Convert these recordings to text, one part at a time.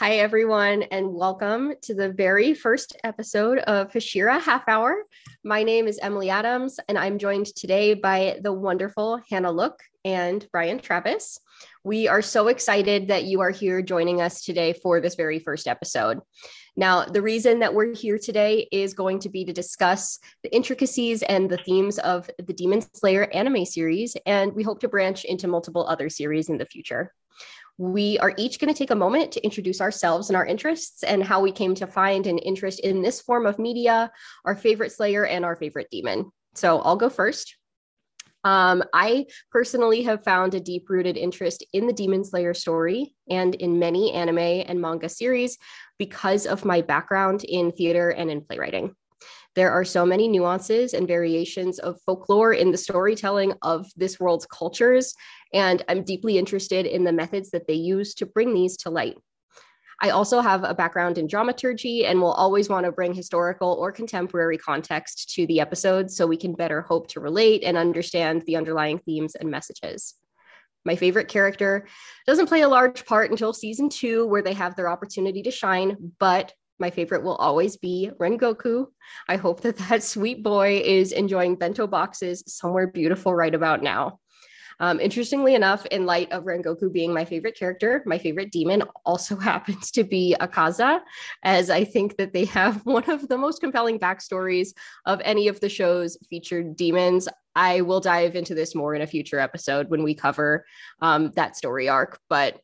Hi, everyone, and welcome to the very first episode of Hashira Half Hour. My name is Emily Adams, and I'm joined today by the wonderful Hana Look and Bryan Travis. We are so excited that you are here joining us today for this very first episode. Now, the reason that we're here today is going to be to discuss the intricacies and the themes of the Demon Slayer anime series, and we hope to branch into multiple other series in the future. We are each going to take a moment to introduce ourselves and our interests and how we came to find an interest in this form of media, our favorite Slayer, and our favorite demon. So I'll go first. Um, I personally have found a deep rooted interest in the Demon Slayer story and in many anime and manga series because of my background in theater and in playwriting. There are so many nuances and variations of folklore in the storytelling of this world's cultures, and I'm deeply interested in the methods that they use to bring these to light. I also have a background in dramaturgy and will always want to bring historical or contemporary context to the episodes so we can better hope to relate and understand the underlying themes and messages. My favorite character doesn't play a large part until season two, where they have their opportunity to shine, but my favorite will always be Rengoku. I hope that that sweet boy is enjoying bento boxes somewhere beautiful right about now. Um, interestingly enough, in light of Rengoku being my favorite character, my favorite demon also happens to be Akaza, as I think that they have one of the most compelling backstories of any of the show's featured demons. I will dive into this more in a future episode when we cover um, that story arc, but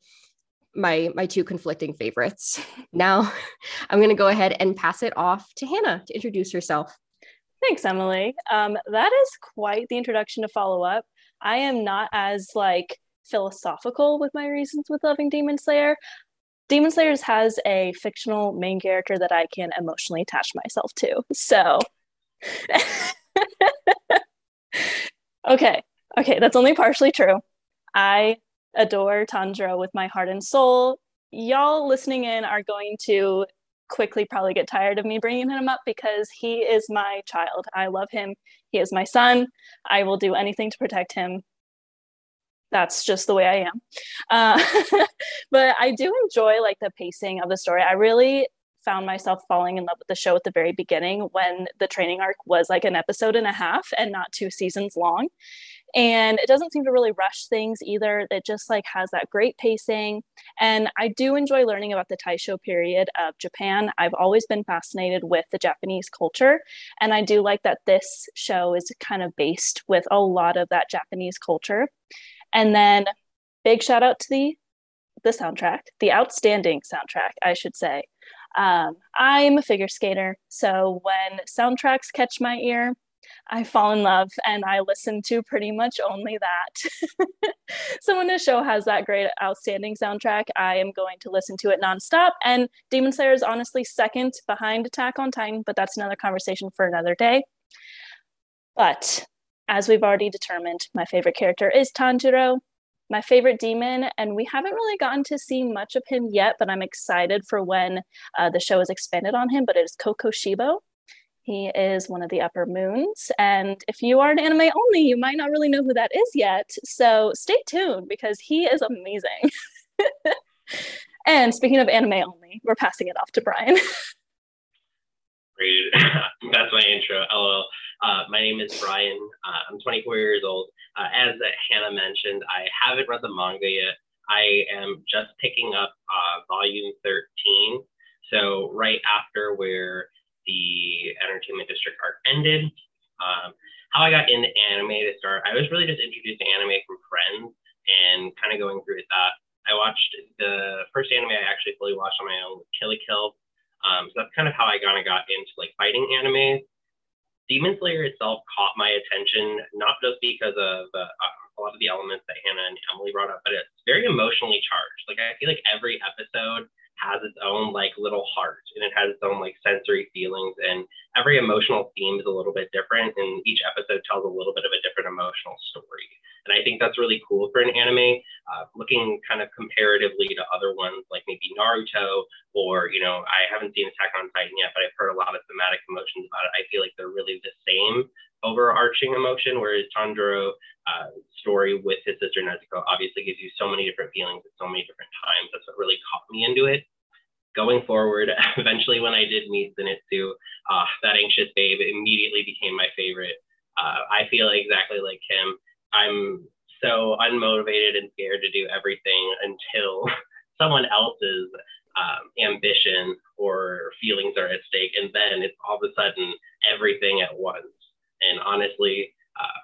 my my two conflicting favorites. Now, I'm going to go ahead and pass it off to Hana to introduce herself. Thanks, Emily. Um, that is quite the introduction to follow up. I am not as like philosophical with my reasons with loving Demon Slayer. Demon Slayers has a fictional main character that I can emotionally attach myself to. So, okay, okay, that's only partially true. I adore Tanjiro with my heart and soul. Y'all listening in are going to quickly probably get tired of me bringing him up because he is my child. I love him. He is my son. I will do anything to protect him. That's just the way I am. Uh, but I do enjoy like the pacing of the story. I really found myself falling in love with the show at the very beginning when the training arc was like an episode and a half and not two seasons long and it doesn't seem to really rush things either. It just like has that great pacing. And i do enjoy learning about the taisho period of japan. I've always been fascinated with the japanese culture and i do like that this show is kind of based with a lot of that japanese culture. And then big shout out to the the soundtrack the outstanding soundtrack i should say. Um, i'm a figure skater so when soundtracks catch my ear I fall in love and I listen to pretty much only that. so when a show has that great, outstanding soundtrack, I am going to listen to it nonstop. And Demon Slayer is honestly second behind Attack on Titan, but that's another conversation for another day. But as we've already determined, my favorite character is Tanjiro, my favorite demon, and we haven't really gotten to see much of him yet, but I'm excited for when uh, the show is expanded on him. But it is Kokushibo. He is one of the upper moons. And if you are an anime only, you might not really know who that is yet. So stay tuned because he is amazing. and speaking of anime only, we're passing it off to Bryan. Great. That's my intro. LOL. Uh, my name is Bryan. Uh, I'm 24 years old. Uh, as Hana mentioned, I haven't read the manga yet. I am just picking up uh, volume 13. So, right after where the Entertainment District arc ended. Um, how I got into anime to start, I was really just introduced to anime from friends and kind of going through with that. I watched the first anime I actually fully watched on my own, Kill la Kill. Um, so that's kind of how I kind of got into like fighting anime. Demon Slayer itself caught my attention, not just because of uh, a lot of the elements that Hana and Emily brought up, but it's very emotionally charged. Like I feel like every episode has its own like little heart and it has its own like sensory feelings and every emotional theme is a little bit different and each episode tells a little bit of a different emotional story. And i think that's really cool for an anime uh, looking kind of comparatively to other ones like maybe naruto or you know i haven't seen attack on titan yet but i've heard a lot of thematic emotions about it. I feel like they're really the same overarching emotion, whereas Tanjiro uh, story with his sister Nezuko obviously gives you so many different feelings at so many different times. That's what really caught me into it. going forward, eventually when I did meet Zenitsu, uh, that anxious babe immediately became my favorite. Uh, I feel exactly like him. I'm so unmotivated and scared to do everything until someone else's um, ambition or feelings are at stake. And then it's all of a sudden everything at once. And honestly, uh,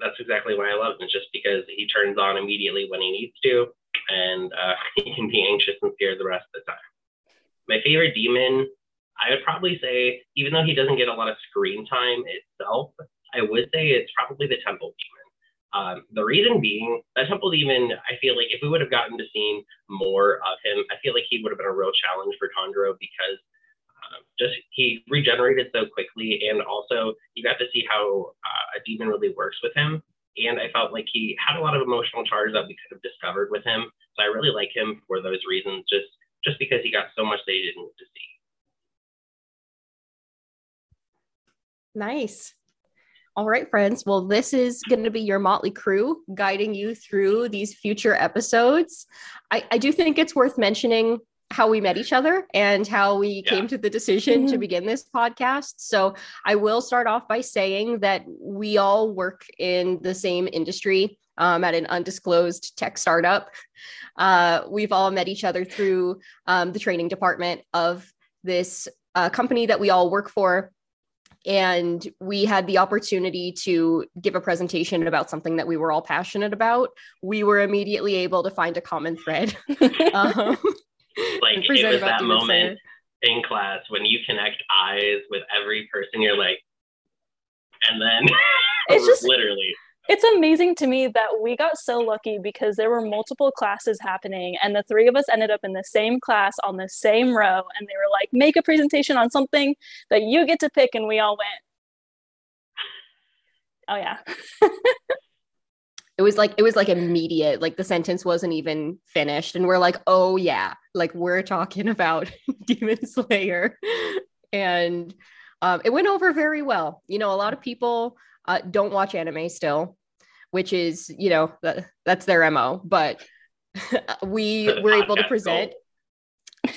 that's exactly why I love him, It's just because he turns on immediately when he needs to, and uh, he can be anxious and scared the rest of the time. My favorite demon, I would probably say, even though he doesn't get a lot of screen time itself, I would say it's probably the Temple Demon. Um, the reason being, that Temple Demon, I feel like if we would have gotten to see more of him, I feel like he would have been a real challenge for Tanjiro because uh, just he regenerated so quickly, and also you got to see how uh, a demon really works with him. And I felt like he had a lot of emotional charge that we could have discovered with him. So I really like him for those reasons, just just because he got so much that he didn't to see. Nice. All right, friends. Well, this is going to be your motley crew guiding you through these future episodes. I, I do think it's worth mentioning how we met each other and how we yeah. came to the decision mm-hmm. to begin this podcast. So, I will start off by saying that we all work in the same industry um, at an undisclosed tech startup. Uh, we've all met each other through um, the training department of this uh, company that we all work for and we had the opportunity to give a presentation about something that we were all passionate about we were immediately able to find a common thread um, like it was that moment in class when you connect eyes with every person you're like and then it's just literally. it's amazing to me that we got so lucky because there were multiple classes happening and the three of us ended up in the same class on the same row and they were like make a presentation on something that you get to pick and we all went. Oh yeah it was like it was like immediate like the sentence wasn't even finished and we're like oh yeah like we're talking about demon slayer and um, it went over very well you know a lot of people uh, don't watch anime still, which is, you know, that, that's their MO. But we were able to present.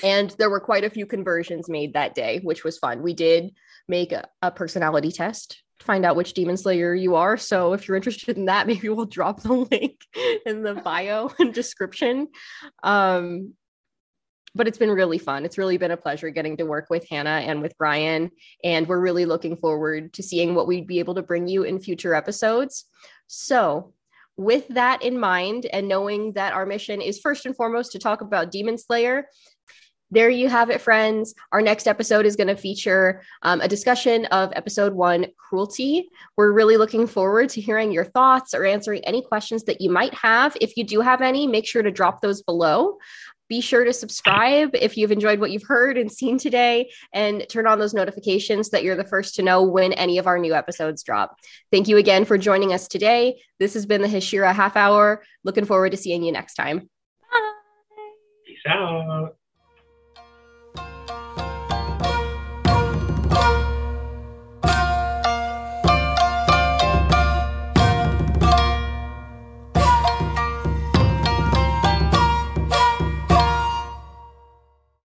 And there were quite a few conversions made that day, which was fun. We did make a, a personality test to find out which demon slayer you are. So if you're interested in that, maybe we'll drop the link in the bio and description. Um, but it's been really fun. It's really been a pleasure getting to work with Hana and with Bryan. And we're really looking forward to seeing what we'd be able to bring you in future episodes. So, with that in mind, and knowing that our mission is first and foremost to talk about Demon Slayer, there you have it, friends. Our next episode is going to feature um, a discussion of episode one, Cruelty. We're really looking forward to hearing your thoughts or answering any questions that you might have. If you do have any, make sure to drop those below. Be sure to subscribe if you've enjoyed what you've heard and seen today, and turn on those notifications that you're the first to know when any of our new episodes drop. Thank you again for joining us today. This has been the Hashira Half Hour. Looking forward to seeing you next time. Bye. Peace out.